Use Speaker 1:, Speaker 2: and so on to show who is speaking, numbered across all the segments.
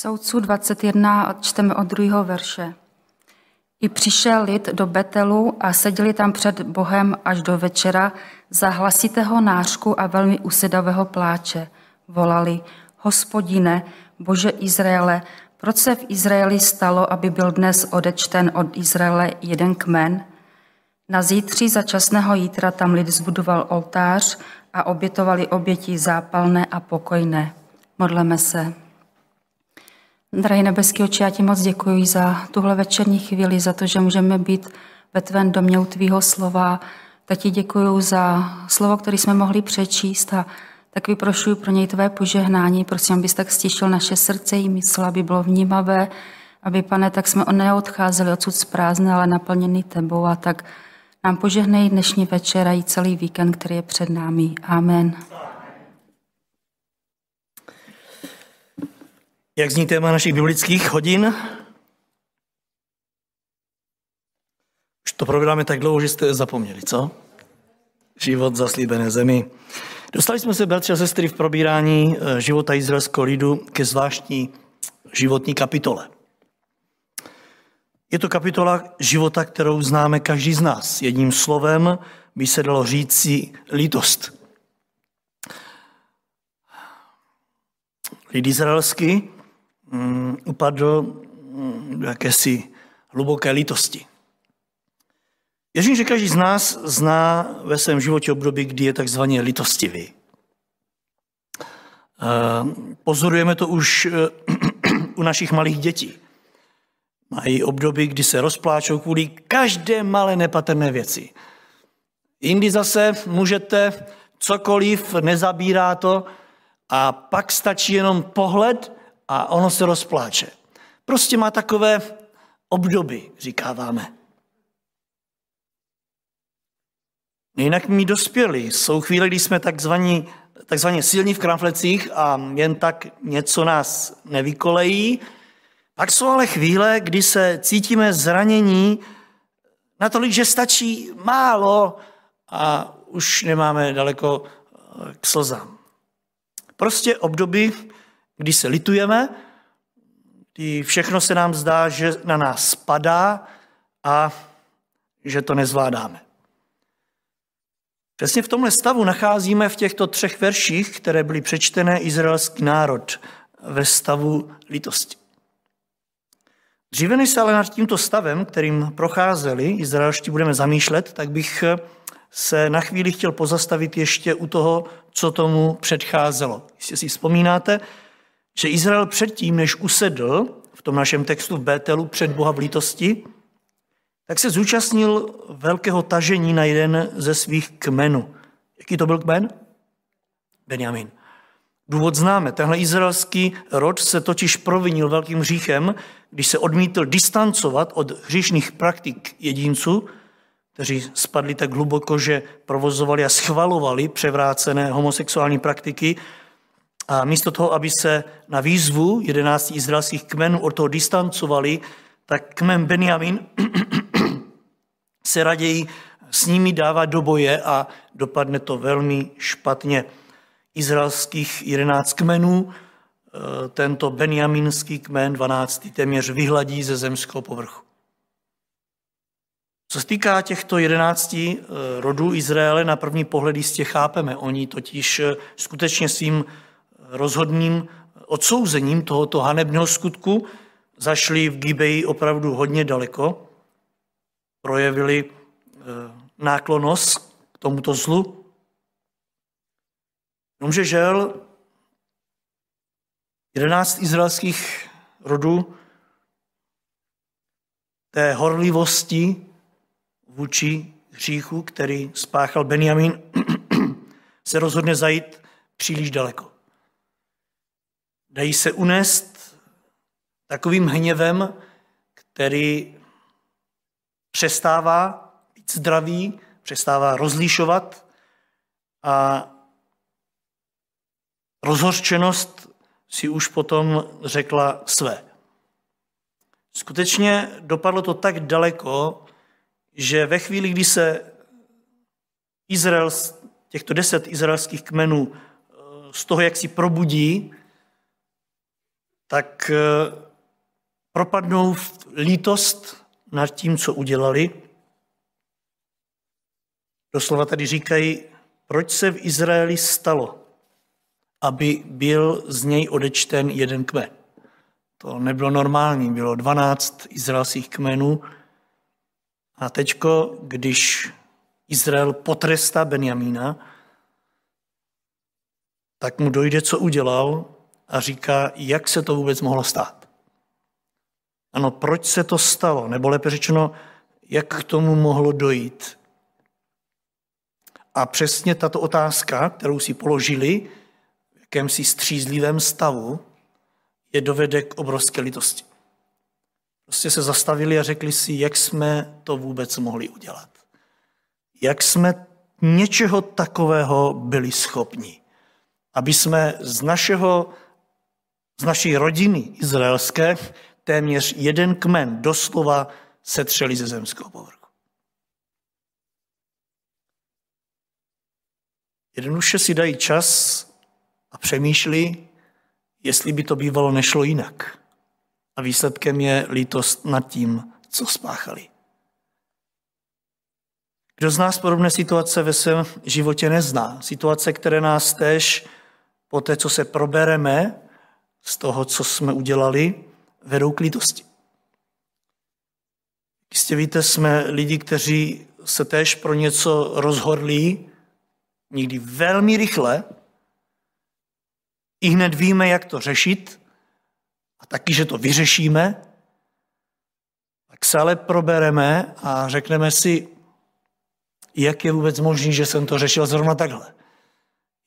Speaker 1: Soudců 21 čteme od druhého verše. I přišel lid do Betelu a seděli tam před Bohem až do večera za hlasitého nářku a velmi usedavého pláče. Volali, hospodine, bože Izraele, proč se v Izraeli stalo, aby byl dnes odečten od Izraele jeden kmen? Na zítří za časného jítra tam lid zbudoval oltář a obětovali oběti zápalné a pokojné. Modleme se. Drahý nebeský oči, já ti moc děkuji za tuhle večerní chvíli, za to, že můžeme být ve tvém domě u tvýho slova. Tak ti děkuji za slovo, které jsme mohli přečíst a tak vyprošuji pro něj tvé požehnání. Prosím, abys tak stišil naše srdce i mysl, aby bylo vnímavé, aby, pane, tak jsme neodcházeli odsud z prázdne, ale naplněný tebou a tak nám požehnej dnešní večer a i celý víkend, který je před námi. Amen.
Speaker 2: Jak zní téma našich biblických hodin? Už to probíráme tak dlouho, že jste zapomněli, co? Život zaslíbené zemi. Dostali jsme se, bratři a sestry, v probírání eh, života izraelského lidu ke zvláštní životní kapitole. Je to kapitola života, kterou známe každý z nás. Jedním slovem by se dalo říci lítost. Lid izraelský um, upadl um, do jakési hluboké lítosti. Věřím, že každý z nás zná ve svém životě období, kdy je takzvaně litostivý. Ehm, pozorujeme to už eh, u našich malých dětí. Mají období, kdy se rozpláčou kvůli každé malé nepatrné věci. Jindy zase můžete cokoliv, nezabírá to a pak stačí jenom pohled a ono se rozpláče. Prostě má takové obdoby, říkáváme. Jinak mi dospěli. Jsou chvíle, kdy jsme takzvaní, takzvaně silní v kramflecích a jen tak něco nás nevykolejí. Pak jsou ale chvíle, kdy se cítíme zranění natolik, že stačí málo a už nemáme daleko eh, k slzám. Prostě období, kdy se litujeme, kdy všechno se nám zdá, že na nás spadá a že to nezvládáme. Přesně v tomhle stavu nacházíme v těchto třech verších, které byly přečtené izraelský národ ve stavu lítosti. Dříve než se ale nad tímto stavem, kterým procházeli izraelští, budeme zamýšlet, tak bych se na chvíli chtěl pozastavit ještě u toho, co tomu předcházelo. Jestli si vzpomínáte, že Izrael předtím, než usedl v tom našem textu v Bételu před Boha v lítosti, tak se zúčastnil velkého tažení na jeden ze svých kmenů. Jaký to byl kmen? Benjamin. Důvod známe. Tenhle izraelský rod se totiž provinil velkým hříchem, když se odmítl distancovat od hříšných praktik jedinců, kteří spadli tak hluboko, že provozovali a schvalovali převrácené homosexuální praktiky. A místo toho, aby se na výzvu jedenácti izraelských kmenů od toho distancovali, tak kmen Benjamin se raději s nimi dává do boje a dopadne to velmi špatně. Izraelských jedenáct kmenů, e, tento benjaminský kmen, 12. téměř vyhladí ze zemského povrchu. Co se týká těchto jedenácti e, rodů Izraele, na první pohled jistě chápeme. Oni totiž e, skutečně svým rozhodným odsouzením tohoto hanebného skutku zašli v Gibeji opravdu hodně daleko projevili eh, náklonost k tomuto zlu. Jenomže žel 11 izraelských rodů té horlivosti vůči hříchu, který spáchal Benjamin, se rozhodne zajít příliš daleko. Dají se unést takovým hněvem, který přestává být zdravý, přestává rozlišovat a rozhořčenost si už potom řekla své. Skutečně dopadlo to tak daleko, že ve chvíli, kdy se Izrael, těchto deset izraelských kmenů z toho, jak si probudí, tak eh, propadnou v lítost nad tím, co udělali. Doslova tady říkají, proč se v Izraeli stalo, aby byl z něj odečten jeden kmen. To nebylo normální, bylo 12 izraelských kmenů. A teďko, když Izrael potrestá Benjamína, tak mu dojde, co udělal a říká, jak se to vůbec mohlo stát. Ano, proč se to stalo? Nebo lépe řečeno, jak k tomu mohlo dojít? A přesně tato otázka, kterou si položili v jakémsi střízlivém stavu, je dovede k obrovské litosti. Prostě se zastavili a řekli si, jak jsme to vůbec mohli udělat. Jak jsme něčeho takového byli schopni. Aby jsme z, našeho, z naší rodiny izraelské téměř jeden kmen doslova setřeli ze zemského povrchu. Jednoduše si dají čas a přemýšlí, jestli by to bývalo nešlo jinak. A výsledkem je lítost nad tím, co spáchali. Kdo z nás podobné situace ve svém životě nezná? Situace, které nás tež po té, co se probereme z toho, co jsme udělali, vedou k lítosti. Jistě víte, jsme lidi, kteří se též pro něco rozhodli, někdy velmi rychle, i hned víme, jak to řešit, a taky, že to vyřešíme, tak se ale probereme a řekneme si, jak je vůbec možné, že jsem to řešil zrovna takhle.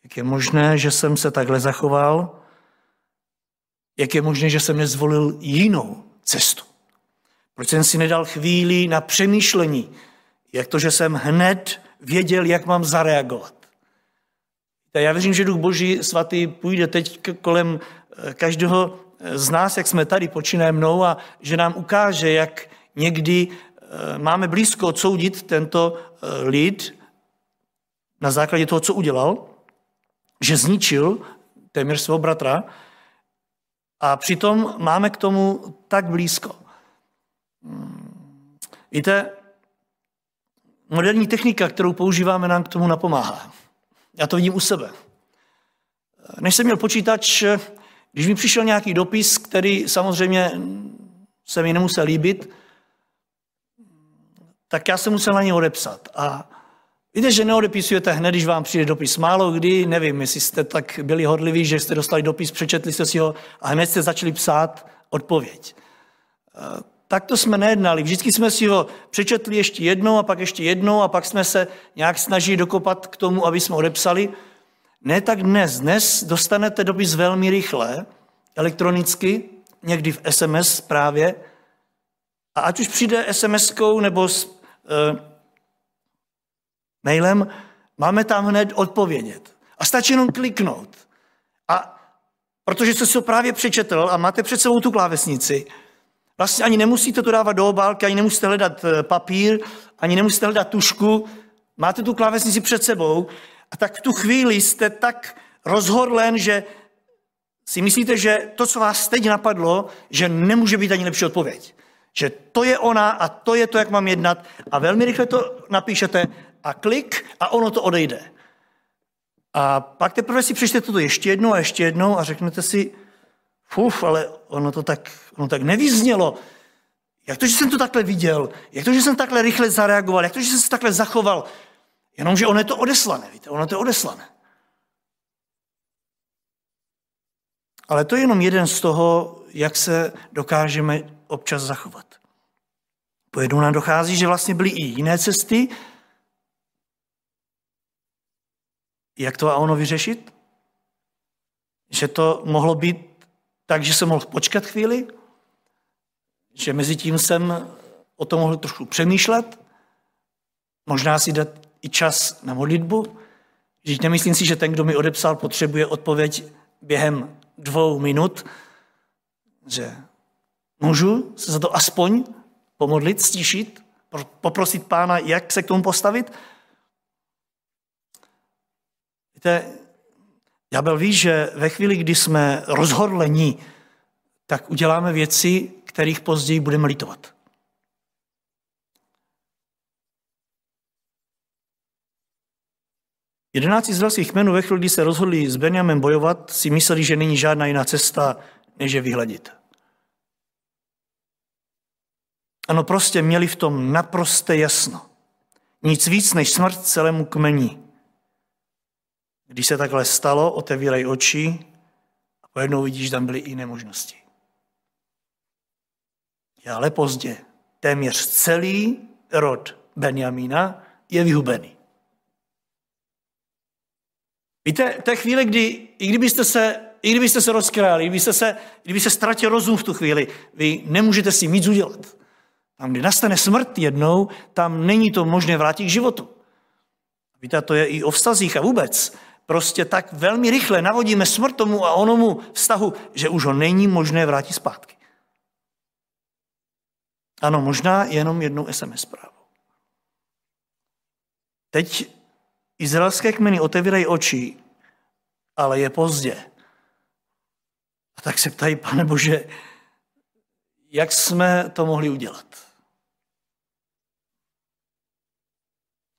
Speaker 2: Jak je možné, že jsem se takhle zachoval, jak je možné, že jsem nezvolil jinou cestu. Proč jsem si nedal chvíli na přemýšlení, jak to, že jsem hned věděl, jak mám zareagovat. Já věřím, že Duch Boží svatý půjde teď kolem eh, každého z nás, jak jsme tady, počínaje mnou, a že nám ukáže, jak někdy eh, máme blízko odsoudit tento eh, lid na základě toho, co udělal, že zničil téměř svého bratra, a přitom máme k tomu tak blízko. Hmm. Víte, moderní technika, kterou používáme, nám k tomu napomáhá. Já to vidím u sebe. Než jsem měl počítač, když mi přišel nějaký dopis, který samozřejmě se mi nemusel líbit, tak já jsem musel na něj odepsat. A víte, že neodepisujete hned, když vám přijde dopis. Málo kdy, nevím, jestli jste tak byli hodliví, že jste dostali dopis, přečetli jste si ho a hned jste začali psát odpověď. Tak to jsme nejednali. Vždycky jsme si ho přečetli ještě jednou a pak ještě jednou a pak jsme se nějak snažili dokopat k tomu, aby jsme odepsali. Ne tak dnes. Dnes dostanete dopis velmi rychle, elektronicky, někdy v SMS právě. A ať už přijde SMS-kou nebo s e, mailem, máme tam hned odpovědět. A stačí jenom kliknout. A protože jste si ho právě přečetl a máte před sebou tu klávesnici, Vlastně ani nemusíte to dávat do obálky, ani nemusíte hledat eh, papír, ani nemusíte hledat tušku. Máte tu klávesnici před sebou a tak v tu chvíli jste tak rozhorlen, že si myslíte, že to, co vás teď napadlo, že nemůže být ani lepší odpověď. Že to je ona a to je to, jak mám jednat a velmi rychle to napíšete a klik a ono to odejde. A pak teprve si přečtete to ještě jednou a ještě jednou a řeknete si, Fuf, ale ono to tak, ono tak nevyznělo. Jak to, že jsem to takhle viděl? Jak to, že jsem takhle rychle zareagoval? Jak to, že jsem se takhle zachoval? Jenomže ono je to odeslané, víte, ono to je odeslané. Ale to je jenom jeden z toho, jak se dokážeme občas zachovat. Pojednou nám dochází, že vlastně byly i jiné cesty. Jak to a ono vyřešit? Že to mohlo být takže jsem mohl počkat chvíli, že mezi tím jsem o tom mohl trošku přemýšlet, možná si dát i čas na modlitbu. Že nemyslím si, že ten, kdo mi odepsal, potřebuje odpověď během dvou minut, že můžu se za to aspoň pomodlit, stišit, poprosit pána, jak se k tomu postavit. Víte, Ďábel ví, že ve chvíli, kdy jsme rozhodlení tak uděláme věci, kterých později budeme litovat. Jedenáct izraelských kmenů ve chvíli, kdy se rozhodli s Benjamem bojovat, si mysleli, že není žádná jiná cesta, než je vyhladit. Ano, prostě měli v tom naprosté jasno. Nic víc než smrt celému kmeni. Když se takhle stalo, otevírají oči a pojednou vidíš, že tam byly jiné možnosti. Je ale pozdě. Téměř celý rod Benjamína je vyhubený. Víte, té chvíli, kdy, i kdybyste se, i kdybyste se rozkráli, kdybyste se, kdyby se ztratil rozum v tu chvíli, vy nemůžete si nic udělat. Tam, kdy nastane smrt jednou, tam není to možné vrátit k životu. Víte, to je i o vztazích a vůbec. Prostě tak velmi rychle navodíme smrt tomu a onomu vztahu, že už ho není možné vrátit zpátky. Ano, možná jenom jednou SMS zprávu. Teď izraelské kmeny otevírají oči, ale je pozdě. A tak se ptají, pane Bože, jak jsme to mohli udělat?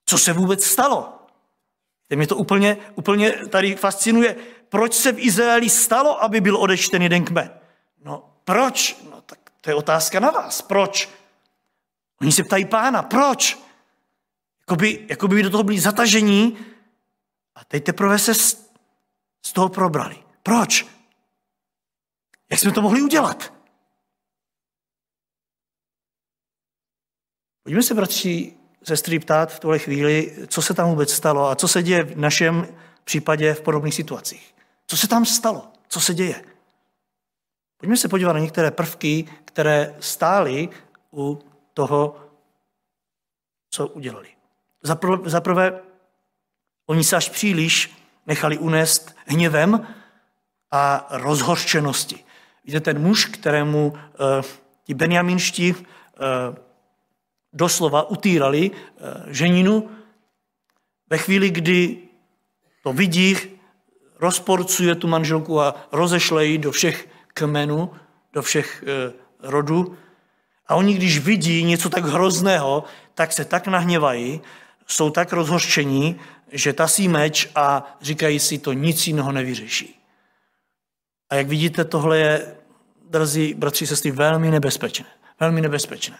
Speaker 2: Co se vůbec stalo? Mě to úplně, úplně tady fascinuje. Proč se v Izraeli stalo, aby byl odečten jeden kmen? No proč? No tak to je otázka na vás. Proč? Oni se ptají pána, proč? Jakoby, jakoby by do toho byli zatažení a teď teprve se z, z toho probrali. Proč? Jak jsme to mohli udělat? Pojďme se, bratři, sestry ptát v tuhle chvíli, co se tam vůbec stalo a co se děje v našem případě v podobných situacích. Co se tam stalo? Co se děje? Pojďme se podívat na některé prvky, které stály u toho, co udělali. Za prvé, oni se až příliš nechali unést hněvem a rozhorčenosti. Víte, ten muž, kterému uh, ti benjaminští uh, doslova utírali eh, ženinu. Ve chvíli, kdy to vidí, rozporcuje tu manželku a rozešle ji do všech kmenů, do všech eh, rodů. A oni, když vidí něco tak hrozného, tak se tak nahněvají, jsou tak rozhořčení, že tasí meč a říkají si, to nic jiného nevyřeší. A jak vidíte, tohle je, drazí bratři, sestry, velmi nebezpečné. Velmi nebezpečné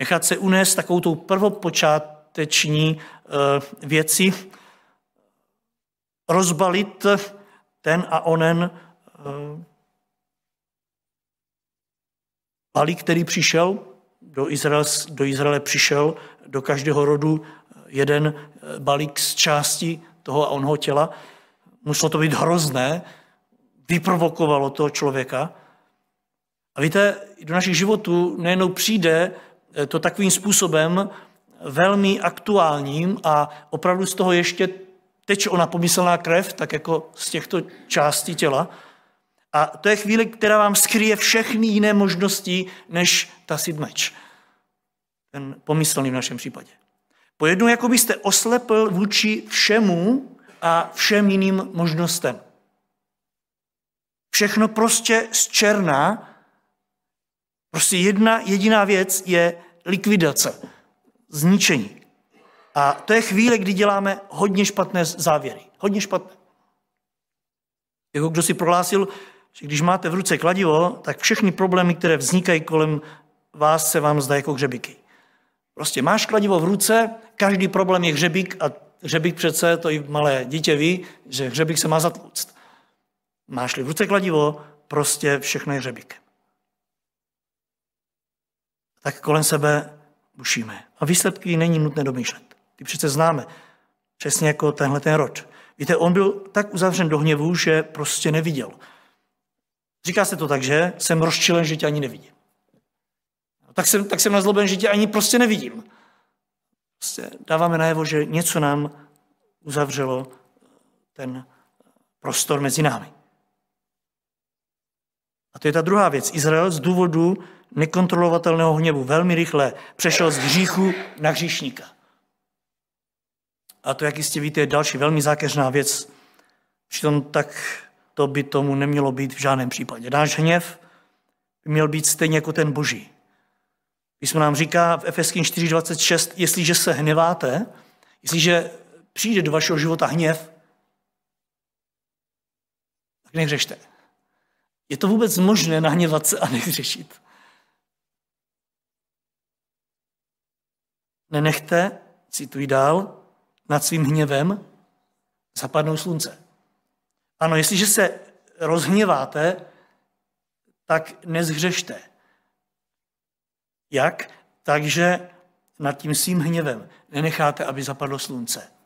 Speaker 2: nechat se unést takovou tou prvopočáteční eh, věci, rozbalit ten a onen eh, balík, který přišel, do, Izrael, do Izraele přišel do každého rodu jeden eh, balík z části toho a onho těla. Muselo to být hrozné, vyprovokovalo toho člověka. A víte, do našich životů nejenom přijde to takovým způsobem velmi aktuálním a opravdu z toho ještě teče ona pomyslná krev, tak jako z těchto částí těla. A to je chvíle, která vám skryje všechny jiné možnosti, než tasit meč. Ten pomyslný v našem případě. Pojednou, jako byste oslepl vůči všemu a všem jiným možnostem. Všechno prostě z černá Prostě jedna jediná věc je likvidace, zničení. A to je chvíle, kdy děláme hodně špatné závěry. Hodně špatné. Jako kdo si prohlásil, že když máte v ruce kladivo, tak všechny problémy, které vznikají kolem vás, se vám zdá jako hřebiky. Prostě máš kladivo v ruce, každý problém je hřebík a hřebík přece, to i malé dítě ví, že hřebík se má zatlouct. Máš-li v ruce kladivo, prostě všechno je hřebík tak kolem sebe bušíme. A výsledky není nutné domýšlet. Ty přece známe. Přesně jako tenhle ten rod. Víte, on byl tak uzavřen do hněvu, že prostě neviděl. Říká se to tak, že jsem rozčilen, že tě ani nevidím. No, tak jsem, tak jsem nazloben, že tě ani prostě nevidím. Prostě dáváme najevo, že něco nám uzavřelo ten prostor mezi námi. A to je ta druhá věc. Izrael z důvodu nekontrolovatelného hněvu velmi rychle přešel z hříchu na hříšníka. A to, jak jistě víte, je další velmi zákeřná věc. Přitom tak to by tomu nemělo být v žádném případě. Náš hněv by měl být stejně jako ten boží. Písmo nám říká v Efeským 4.26, jestliže se hneváte, jestliže přijde do vašeho života hněv, tak nehřešte. Je to vůbec možné nahněvat se a nehřešit? Nenechte, cituji dál, nad svým hněvem zapadnou slunce. Ano, jestliže se rozhněváte, tak nezhřešte. Jak? Takže nad tím svým hněvem nenecháte, aby zapadlo slunce.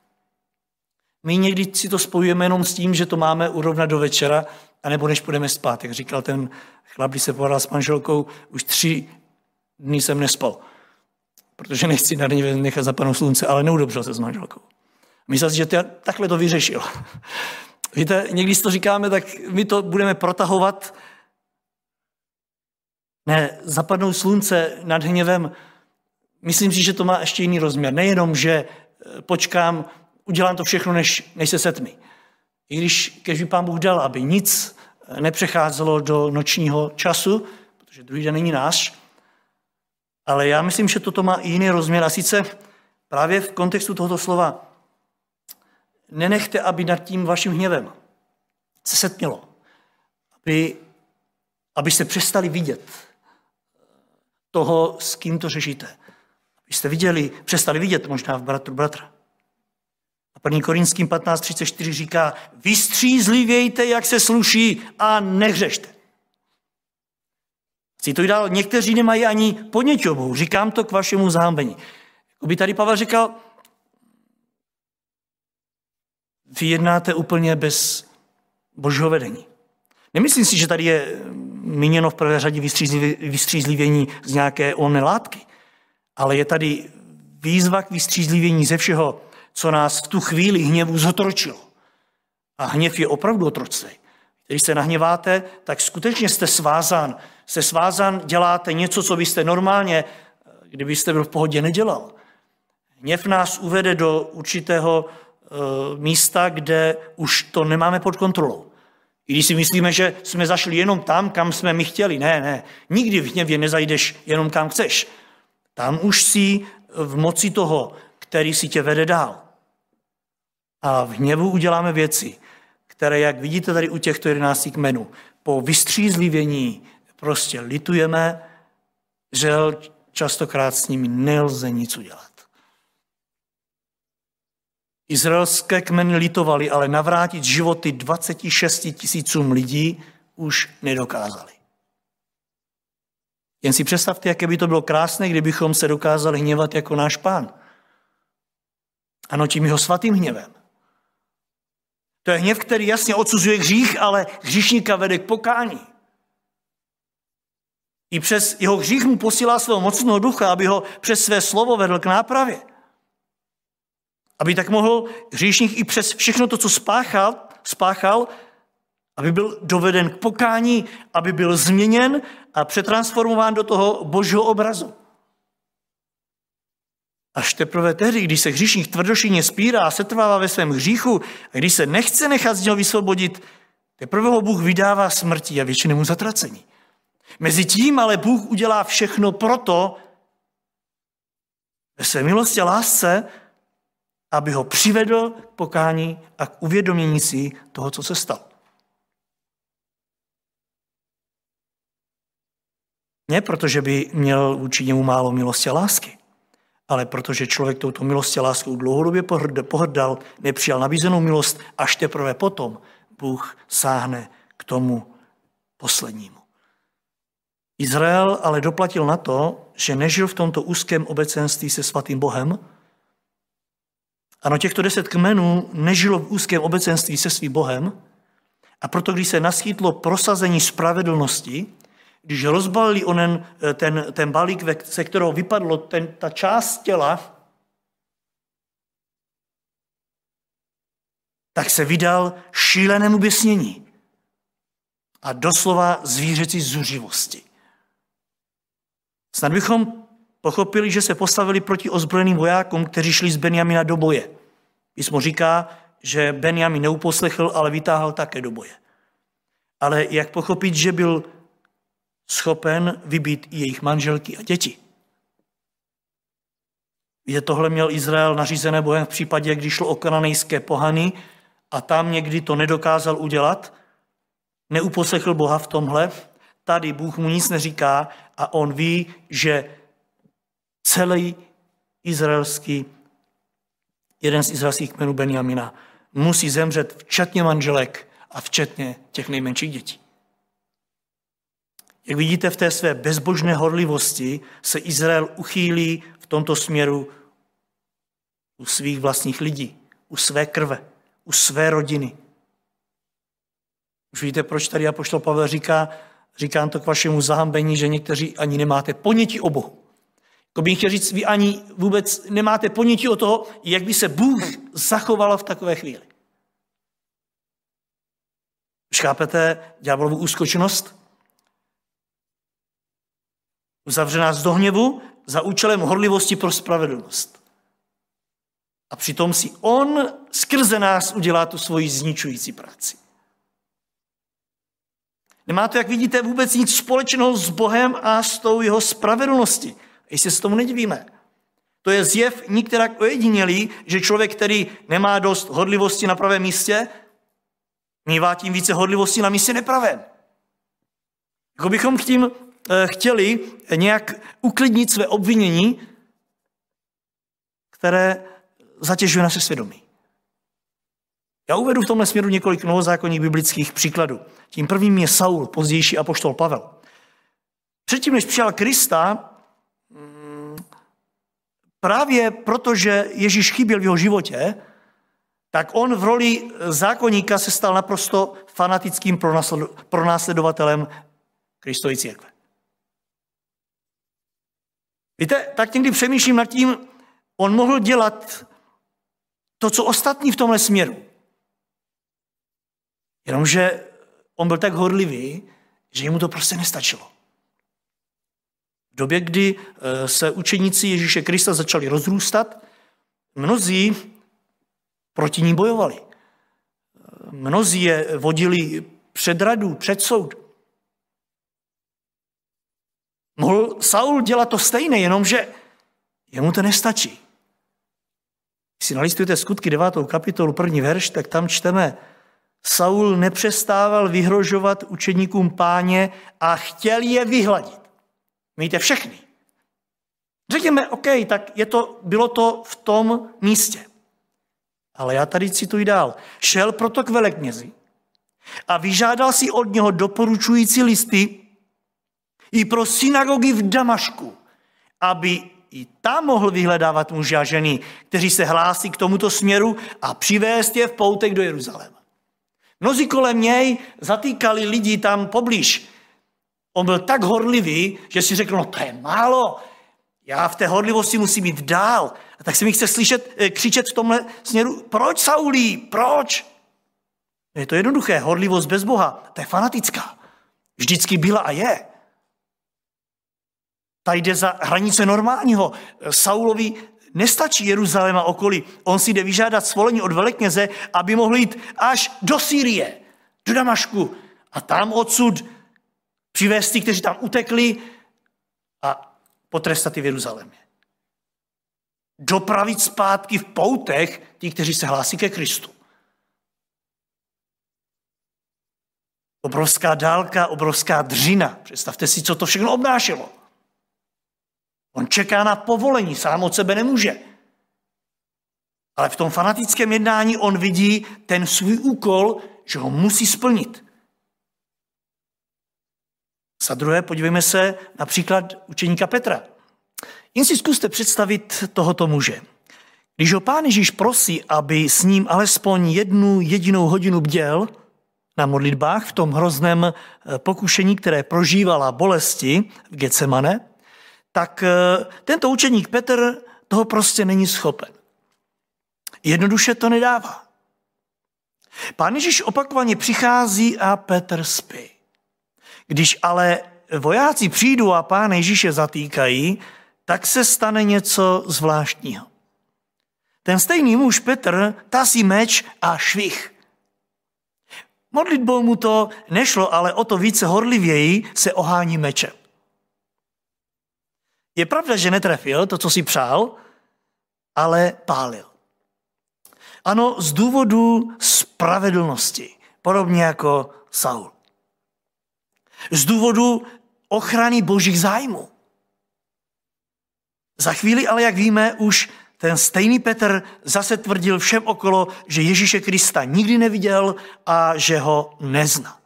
Speaker 2: My někdy si to spojujeme jenom s tím, že to máme urovnat do večera, anebo než půjdeme spát. Jak říkal ten chlap, když se pohádal s manželkou, už tři dny jsem nespal, protože nechci na nechat zapadnout slunce, ale neudobřel se s manželkou. Myslel si, že to, takhle to vyřešil. Víte, někdy si to říkáme, tak my to budeme protahovat. Ne, zapadnou slunce nad hněvem. Myslím si, že to má ještě jiný rozměr. Nejenom, že eh, počkám, udělám to všechno, než, než se setmi. I když kež pán Bůh dal, aby nic eh, nepřecházelo do nočního času, protože druhý den není náš, ale já myslím, že toto má i jiný rozměr. A sice právě v kontextu tohoto slova nenechte, aby nad tím vaším hněvem se setmělo. Aby, abyste přestali vidět toho, s kým to řešíte. Abyste viděli, přestali vidět možná v bratru bratra. 1. Korinským 15.34 říká, vystřízlivějte, jak se sluší a nehřešte. Cituji dál, někteří nemají ani podněťovou, říkám to k vašemu zámbení. By tady Pavel říkal, vy jednáte úplně bez božího vedení. Nemyslím si, že tady je míněno v prvé řadě vystřízlivění z nějaké onné látky, ale je tady výzva k vystřízlivění ze všeho, co nás v tu chvíli hněvu zotročilo. A hněv je opravdu otroctví. Když se nahněváte, tak skutečně jste svázán. Jste svázán, děláte něco, co byste normálně, kdybyste byl v pohodě, nedělal. Hněv nás uvede do určitého Eh, místa, kde už to nemáme pod kontrolou. I když si myslíme, že jsme zašli jenom tam, kam jsme my chtěli. Ne, ne. Nikdy v hněvě nezajdeš jenom kam chceš. Tam už jsi v moci toho, který si tě vede dál. A v hněvu uděláme věci, které, jak vidíte tady u těchto jedenácti kmenů, po vystřízlivění prostě litujeme, že častokrát s nimi nelze nic udělat. Izraelské kmeny litovali, ale navrátit životy 26 tisícům lidí už nedokázali. Jen si představte, jaké by to bylo krásné, kdybychom se dokázali hněvat jako náš pán. Ano, tím jeho svatým hněvem. To je hněv, který jasně odsuzuje hřích, ale hříšníka vede k pokání. I přes jeho hřích mu posílá svého mocného ducha, aby ho přes své slovo vedl k nápravě. Aby tak mohl hříšník i přes všechno to, co spáchal, spáchal, aby byl doveden k pokání, aby byl změněn a přetransformován do toho božího obrazu. Až teprve tehdy, když se hříšník tvrdošíně spírá a setrvává ve svém hříchu a když se nechce nechat z něho vysvobodit, teprve ho Bůh vydává smrti a většinému zatracení. Mezi tím ale Bůh udělá všechno proto, ve své milosti a lásce, aby ho přivedl k pokání a k uvědomění si toho, co se stalo. Ne protože by měl vůči němu málo milosti a lásky, ale protože člověk touto milosti a láskou dlouhodobě pohrdal, nepřijal nabízenou milost, až teprve potom Bůh sáhne k tomu poslednímu. Izrael ale doplatil na to, že nežil v tomto úzkém obecenství se svatým Bohem, ano, těchto deset kmenů nežilo v úzkém obecenství se svým Bohem a proto, když se naschýtlo prosazení spravedlnosti, když rozbalili onen, eh, ten, ten balík, se kterého vypadlo ten, ta část těla, tak se vydal šílenému běsnění a doslova zvířecí zuřivosti. Snad bychom Pochopili, že se postavili proti ozbrojeným vojákům, kteří šli z Benjamina do boje. Písmo říká, že Benjamin neuposlechl, ale vytáhl také do boje. Ale jak pochopit, že byl schopen vybít i jejich manželky a děti. Je tohle měl Izrael nařízené Bohem v případě, když šlo o kananejské pohany a tam někdy to nedokázal udělat, neuposlechl Boha v tomhle, tady Bůh mu nic neříká a on ví, že celý izraelský, jeden z izraelských kmenů Benjamina musí zemřet včetně manželek a včetně těch nejmenších dětí. Jak vidíte, v té své bezbožné horlivosti se Izrael uchýlí v tomto směru u svých vlastních lidí, u své krve, u své rodiny. Už víte, proč tady Apoštol Pavel říká, říkám to k vašemu zahambení, že někteří ani nemáte ponětí o Bohu. To bych chtěl říct, vy ani vůbec nemáte ponětí o toho, jak by se Bůh zachoval v takové chvíli. Už chápete ďáblovu úskočnost? Uzavře nás do hněvu za účelem horlivosti pro spravedlnost. A přitom si on skrze nás udělá tu svoji zničující práci. Nemá to, jak vidíte, vůbec nic společného s Bohem a s tou jeho spravedlností. Jestli se tomu nedivíme. To je zjev nikterak ojedinělý, že člověk, který nemá dost hodlivosti na pravém místě, mývá tím více hodlivosti na místě nepravém. Jako bychom tím chtěli nějak uklidnit své obvinění, které zatěžuje naše svědomí. Já uvedu v tomhle směru několik novozákonních biblických příkladů. Tím prvním je Saul, pozdější apoštol Pavel. Předtím, než přijal Krista, mm, právě protože Ježíš chyběl v jeho životě, tak on v roli zákonníka se stal naprosto fanatickým pronásledovatelem Kristovy církve. Víte, tak někdy přemýšlím nad tím, on mohl dělat to, co ostatní v tomhle směru. Jenomže on byl tak horlivý, že mu to prostě nestačilo. V době, kdy eh, se učeníci Ježíše Krista začali rozrůstat, mnozí proti ní bojovali. Mnozí je vodili před radu, před soud. Mohl Saul dělat to stejné, jenomže jemu to nestačí. Když si nalistujete skutky 9. kapitolu, první verš, tak tam čteme, Saul nepřestával vyhrožovat učeníkům páně a chtěl je vyhladit. Mějte všechny. Řekněme, OK, tak je to, bylo to v tom místě. Ale já tady cituji dál. Šel proto k veleknězi a vyžádal si od něho doporučující listy i pro synagogy v Damašku, aby i tam mohl vyhledávat muže a ženy, kteří se hlásí k tomuto směru a přivést je v poutek do Jeruzaléma. Mnozí kolem něj zatýkali lidi tam poblíž. On byl tak horlivý, že si řekl, no to je málo, já v té horlivosti musím jít dál. A tak si mi chce slyšet, eh, křičet v tomhle směru, proč Saulí, proč? Je to jednoduché, horlivost bez Boha, to je fanatická. Vždycky byla a je. Ta jde za hranice normálního. Saulovi nestačí Jeruzalém a okolí. On si jde vyžádat svolení od velekněze, aby mohl jít až do Sýrie, do Damašku. A tam odsud přivést ty, kteří tam utekli a potrestat i v Jeruzalémě. Dopravit zpátky v poutech ti, kteří se hlásí ke Kristu. Obrovská dálka, obrovská dřina. Představte si, co to všechno obnášelo. On čeká na povolení, sám od sebe nemůže. Ale v tom fanatickém jednání on vidí ten svůj úkol, že ho musí splnit. Za druhé, podívejme se například učeníka Petra. Jen si zkuste představit tohoto muže. Když ho pán Ježíš prosí, aby s ním alespoň jednu jedinou hodinu bděl na modlitbách v tom hrozném eh, pokušení, které prožívala bolesti v Getsemane, tak eh, tento učeník Petr toho prostě není schopen. Jednoduše to nedává. Pán Ježíš opakovaně přichází a Petr spí. Když ale vojáci přijdou a pán Ježíše zatýkají, tak se stane něco zvláštního. Ten stejný muž Petr tasí meč a švih. Modlitbou mu to nešlo, ale o to více horlivěji se ohání mečem. Je pravda, že netrefil to, co si přál, ale pálil. Ano, z důvodu spravedlnosti, podobně jako Saul. Z důvodu ochrany božích zájmů. Za chvíli ale, jak víme, už ten stejný Petr zase tvrdil všem okolo, že Ježíše Krista nikdy neviděl a že ho nezná.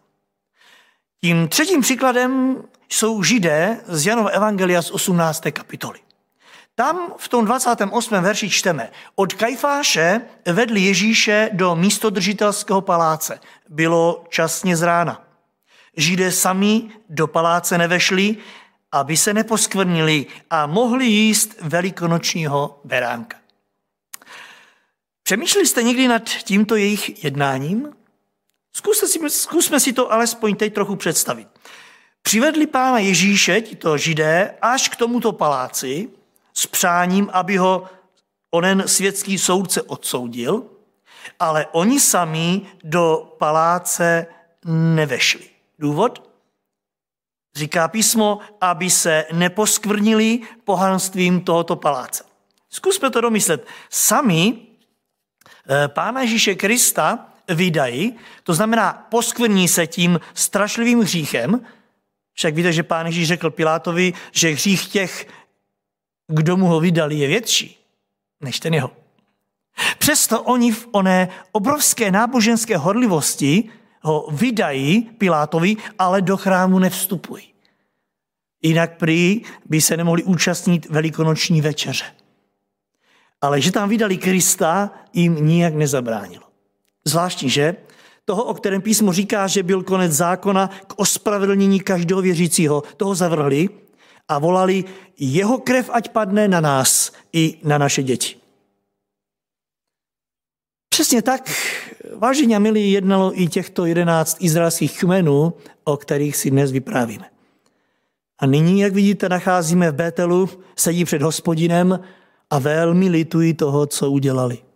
Speaker 2: Tím třetím příkladem jsou židé z Janova Evangelia z 18. kapitoly. Tam v tom 28. verši čteme, od Kajfáše vedli Ježíše do místodržitelského paláce. Bylo časně z rána. Židé sami do paláce nevešli, aby se neposkvrnili a mohli jíst velikonočního beránka. Přemýšleli jste někdy nad tímto jejich jednáním? Zkuste si, zkusme si to alespoň teď trochu představit. Přivedli pána Ježíše, tito židé, až k tomuto paláci s přáním, aby ho onen světský soudce odsoudil, ale oni sami do paláce nevešli. Důvod? Říká písmo, aby se neposkvrnili pohanstvím tohoto paláce. Zkusme to domyslet. Sami eh, Pána Ježíše Krista vydají, to znamená poskvrní se tím strašlivým hříchem, však víte, že pán Ježíš řekl Pilátovi, že hřích těch, kdo mu ho vydali, je větší než ten jeho. Přesto oni v oné obrovské náboženské horlivosti ho vydají Pilátovi, ale do chrámu nevstupují. Jinak prý by se nemohli účastnit velikonoční večeře. Ale že tam vydali Krista, jim nijak nezabránilo. Zvláštní, že? Toho, o kterém písmo říká, že byl konec zákona k ospravedlnění každého věřícího, toho zavrhli a volali, jeho krev ať padne na nás i na naše děti. Přesně tak, vážení a milí, jednalo i těchto jedenáct izraelských kmenů, o kterých si dnes vyprávíme. A nyní, jak vidíte, nacházíme v Bételu, sedí před hospodinem a velmi litují toho, co udělali.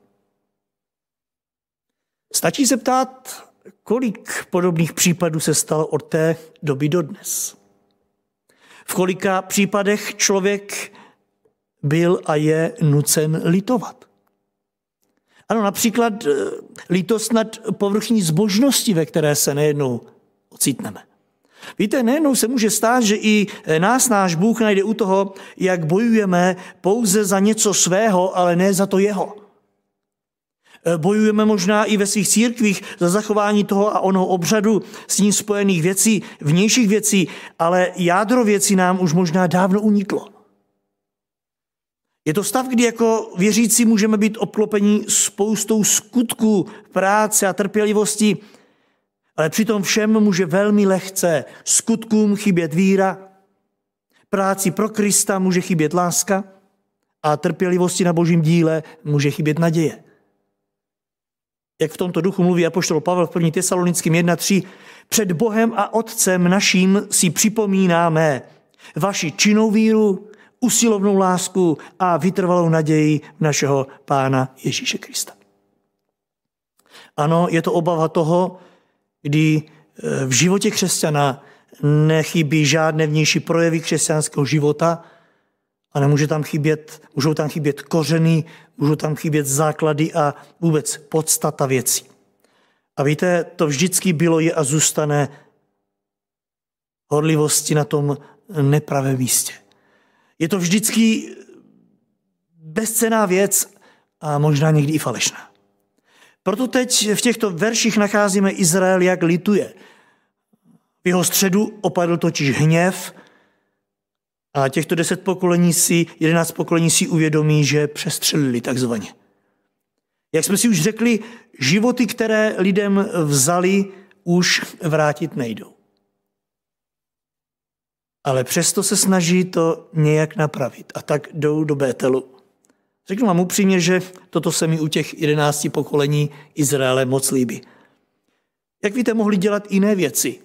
Speaker 2: Stačí se ptát, kolik podobných případů se stalo od té doby do dnes. V kolika případech člověk byl a je nucen litovat. Ano, například eh, lítost nad povrchní zbožnosti, ve které se nejednou ocitneme. Víte, nejednou se může stát, že i nás náš Bůh najde u toho, jak bojujeme pouze za něco svého, ale ne za to jeho. Eh, bojujeme možná i ve svých církvích za zachování toho a onoho obřadu s ním spojených věcí, vnějších věcí, ale jádro věcí nám už možná dávno uniklo. Je to stav, kdy jako věřící můžeme být obklopeni spoustou skutků, práce a trpělivosti, ale přitom všem může velmi lehce skutkům chybět víra, práci pro Krista může chybět láska a trpělivosti na božím díle může chybět naděje. Jak v tomto duchu mluví apoštol Pavel v 1. Tesalonickým 1.3. Před Bohem a Otcem naším si připomínáme vaši činou víru, usilovnou lásku a vytrvalou naději našeho Pána Ježíše Krista. Ano, je to obava toho, kdy eh, v životě křesťana nechybí žádné vnější projevy křesťanského života a nemůže tam chybět, můžou tam chybět kořeny, můžou tam chybět základy a vůbec podstata věcí. A víte, to vždycky bylo, je a zůstane horlivosti na tom nepravém místě. Je to vždycky bezcená věc a možná někdy i falešná. Proto teď v těchto verších nacházíme Izrael, jak lituje. V jeho středu opadl totiž hněv a těchto deset pokolení si, jedenáct pokolení si uvědomí, že přestřelili takzvaně. Jak jsme si už řekli, životy, které lidem vzali, už vrátit nejdou. Ale přesto se snaží to nějak napravit a tak jdou do Bételu. Řeknu vám upřímně, že toto se mi u těch jedenácti pokolení Izraele moc líbí. Jak víte, mohli dělat jiné věci.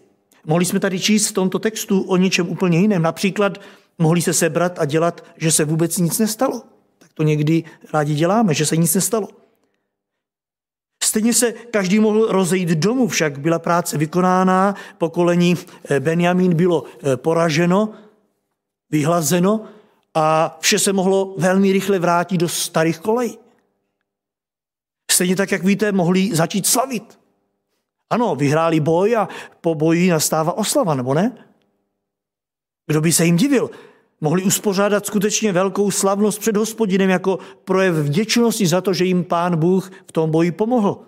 Speaker 2: Mohli jsme tady číst v tomto textu o něčem úplně jiném. Například mohli se sebrat a dělat, že se vůbec nic nestalo. Tak to někdy rádi děláme, že se nic nestalo. Stejně se každý mohl rozejít domů, však byla práce vykonána, pokolení eh, Benjamín bylo eh, poraženo, vyhlazeno a vše se mohlo velmi rychle vrátit do starých kolejí. Stejně tak, jak víte, mohli začít slavit. Ano, vyhráli boj a po boji nastává oslava, nebo ne? Kdo by se jim divil? Mohli uspořádat skutečně velkou slavnost před hospodinem jako projev vděčnosti za to, že jim pán Bůh v tom boji pomohl.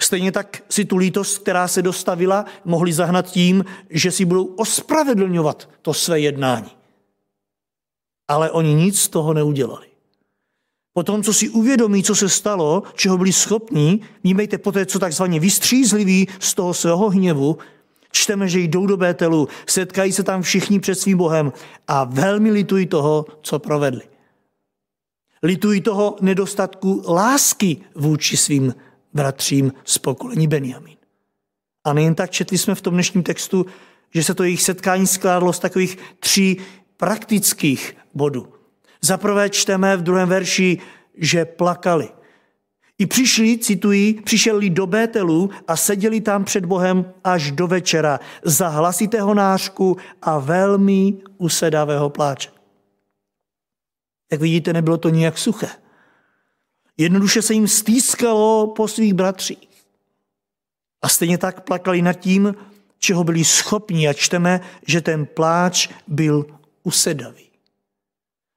Speaker 2: Stejně tak si tu lítost, která se dostavila, mohli zahnat tím, že si budou ospravedlňovat to své jednání. Ale oni nic z toho neudělali. Po tom, co si uvědomí, co se stalo, čeho byli schopní, vnímejte poté, co takzvaně vystřízliví z toho svého hněvu, čteme, že jdou do Bételu, setkají se tam všichni před svým Bohem a velmi litují toho, co provedli. Litují toho nedostatku lásky vůči svým bratřím z pokolení Benjamin. A nejen tak četli jsme v tom dnešním textu, že se to jejich setkání skládalo z takových tří praktických bodů. Za prvé čteme v druhém verši, že plakali. I přišli, citují, přišeli do Bételu a seděli tam před Bohem až do večera za hlasitého nářku a velmi usedavého pláče. Jak vidíte, nebylo to nijak suché. Jednoduše se jim stýskalo po svých bratřích. A stejně tak plakali nad tím, čeho byli schopni a čteme, že ten pláč byl usedavý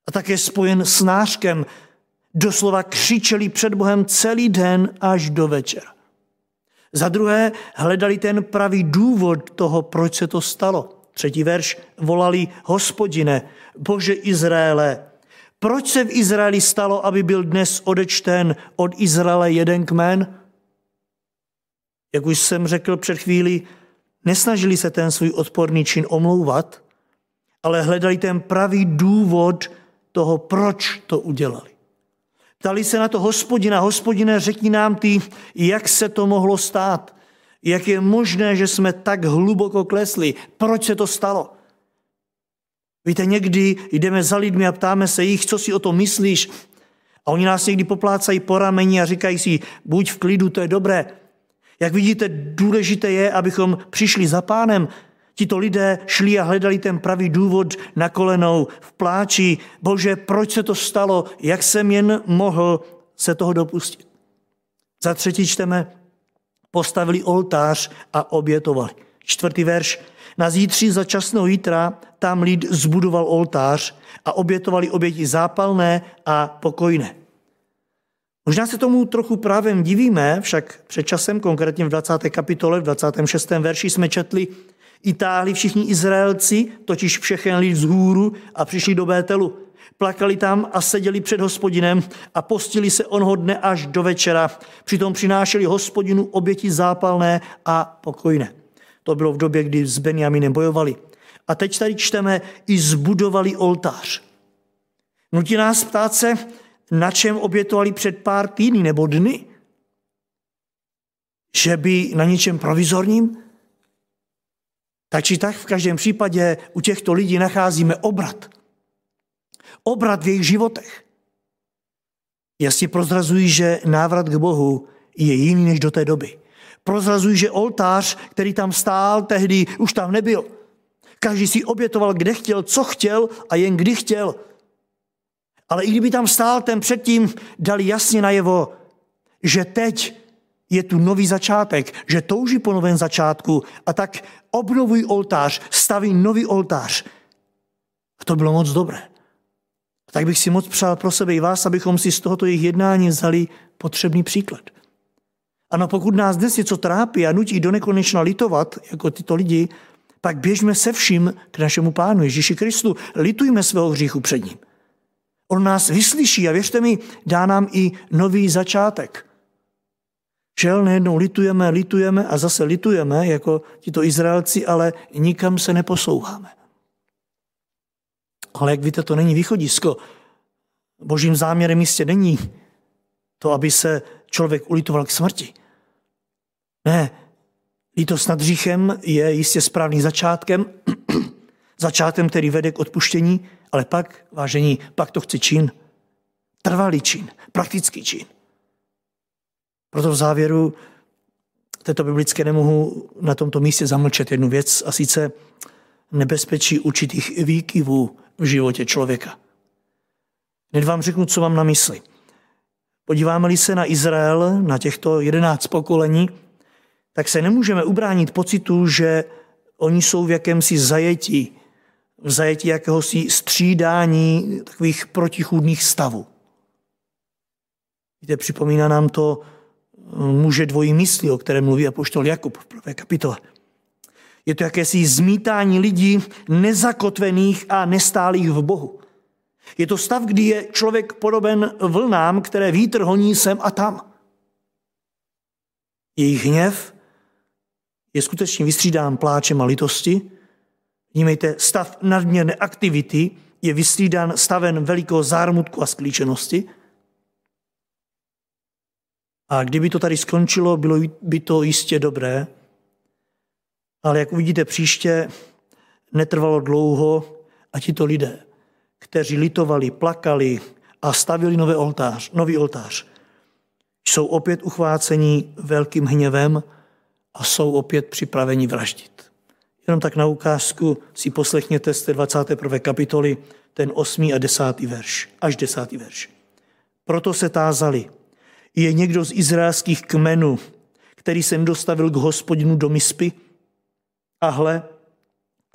Speaker 2: a také spojen s nářkem. Doslova křičeli před Bohem celý den až do večera. Za druhé hledali ten pravý důvod toho, proč se to stalo. Třetí verš volali hospodine, bože Izraele, proč se v Izraeli stalo, aby byl dnes odečten od Izraele jeden kmen? Jak už jsem řekl před chvílí, nesnažili se ten svůj odporný čin omlouvat, ale hledali ten pravý důvod, toho, proč to udělali. Ptali se na to hospodina, hospodine, řekni nám ty, jak se to mohlo stát. Jak je možné, že jsme tak hluboko klesli? Proč se to stalo? Víte, někdy jdeme za lidmi a ptáme se jich, co si o tom myslíš. A oni nás někdy poplácají po rameni a říkají si, buď v klidu, to je dobré. Jak vidíte, důležité je, abychom přišli za pánem, Tito lidé šli a hledali ten pravý důvod na kolenou v pláči. Bože, proč se to stalo? Jak jsem jen mohl se toho dopustit? Za třetí čteme, postavili oltář a obětovali. Čtvrtý verš. Na zítří za časného jítra tam lid zbudoval oltář a obětovali oběti zápalné a pokojné. Možná se tomu trochu právem divíme, však před časem, konkrétně v 20. kapitole, v 26. verši jsme četli, i táhli všichni Izraelci, totiž všechen lid vzhůru a přišli do Bételu. Plakali tam a seděli před hospodinem a postili se onho dne až do večera. Přitom přinášeli hospodinu oběti zápalné a pokojné. To bylo v době, kdy s Benjaminem bojovali. A teď tady čteme, i zbudovali oltář. Nutí nás ptát se, na čem obětovali před pár týdny nebo dny. Že by na něčem provizorním? Tak či tak v každém případě u těchto lidí nacházíme obrat. Obrat v jejich životech. Jasně prozrazují, že návrat k Bohu je jiný než do té doby. Prozrazují, že oltář, který tam stál tehdy, už tam nebyl. Každý si obětoval, kde chtěl, co chtěl a jen kdy chtěl. Ale i kdyby tam stál, ten předtím dali jasně najevo, že teď je tu nový začátek, že touží po novém začátku a tak obnovují oltář, staví nový oltář. A to bylo moc dobré. A tak bych si moc přál pro sebe i vás, abychom si z tohoto jejich jednání vzali potřebný příklad. Ano, pokud nás dnes něco trápí a nutí do nekonečna litovat, jako tyto lidi, pak běžme se vším k našemu pánu Ježíši Kristu. Litujme svého hříchu před ním. On nás vyslyší a věřte mi, dá nám i nový začátek. Žel nejednou litujeme, litujeme a zase litujeme, jako tito Izraelci, ale nikam se neposouváme. Ale jak víte, to není východisko. Božím záměrem jistě není to, aby se člověk ulitoval k smrti. Ne, lítost nad hříchem je jistě správným začátkem, začátkem, který vede k odpuštění, ale pak, vážení, pak to chce čin. Trvalý čin, praktický čin. Proto v závěru této biblické nemohu na tomto místě zamlčet jednu věc, a sice nebezpečí určitých výkyvů v životě člověka. Hned vám řeknu, co mám na mysli. Podíváme-li se na Izrael, na těchto jedenáct pokolení, tak se nemůžeme ubránit pocitu, že oni jsou v jakémsi zajetí, v zajetí jakéhosi střídání takových protichůdných stavů. Víte, připomíná nám to muže dvojí mysli, o kterém mluví apoštol Jakub v prvé kapitole. Je to jakési zmítání lidí nezakotvených a nestálých v Bohu. Je to stav, kdy je člověk podoben vlnám, které vítr honí sem a tam. Jejich hněv je skutečně vystřídán pláčem a litosti. Vnímejte, stav nadměrné aktivity je vystřídán stavem velikého zármutku a sklíčenosti. A kdyby to tady skončilo, bylo by to jistě dobré, ale jak uvidíte příště, netrvalo dlouho a tito lidé, kteří litovali, plakali a stavili nový oltář, nový oltář, jsou opět uchváceni velkým hněvem a jsou opět připraveni vraždit. Jenom tak na ukázku si poslechněte z té 21. kapitoly ten 8. a 10. verš, až 10. verš. Proto se tázali, je někdo z izraelských kmenů, který jsem dostavil k hospodinu do Mispy? A hle,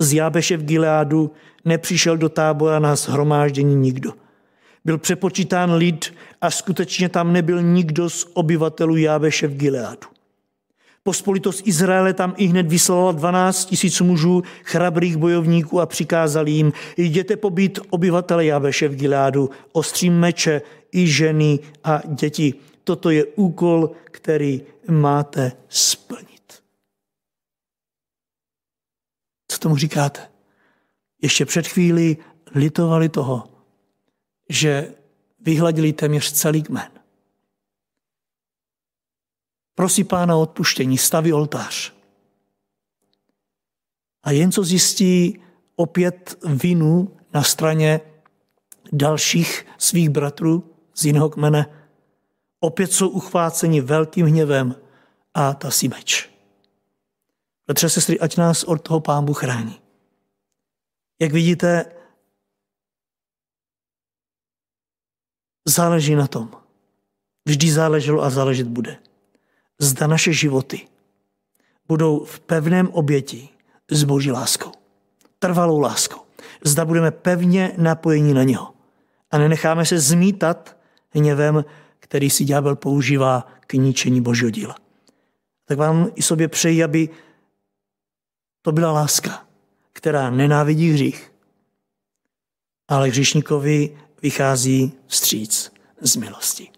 Speaker 2: z Jábeše v Gileádu nepřišel do tábora na shromáždění nikdo. Byl přepočítán lid a skutečně tam nebyl nikdo z obyvatelů Jábeše v Gileádu. Pospolitost Izraele tam i hned vyslala 12 tisíc mužů, chrabrých bojovníků a přikázali jim, jděte pobít obyvatele Jábeše v Gileádu, ostřím meče i ženy a děti. Toto je úkol, který máte splnit. Co tomu říkáte? Ještě před chvíli litovali toho, že vyhladili téměř celý kmen. Prosí pána o odpuštění, staví oltář. A jen co zjistí opět vinu na straně dalších svých bratrů z jiného kmene, opět jsou uchváceni velkým hněvem a ta si meč. Bratře, sestry, ať nás od toho pán Bůh chrání. Jak vidíte, záleží na tom. Vždy záleželo a záležet bude. Zda naše životy budou v pevném oběti s boží láskou. Trvalou láskou. Zda budeme pevně napojeni na něho. A nenecháme se zmítat hněvem který si ďábel používá k ničení božího díla. Tak vám i sobě přeji, aby to byla láska, která nenávidí hřích, ale hříšníkovi vychází vstříc z milosti.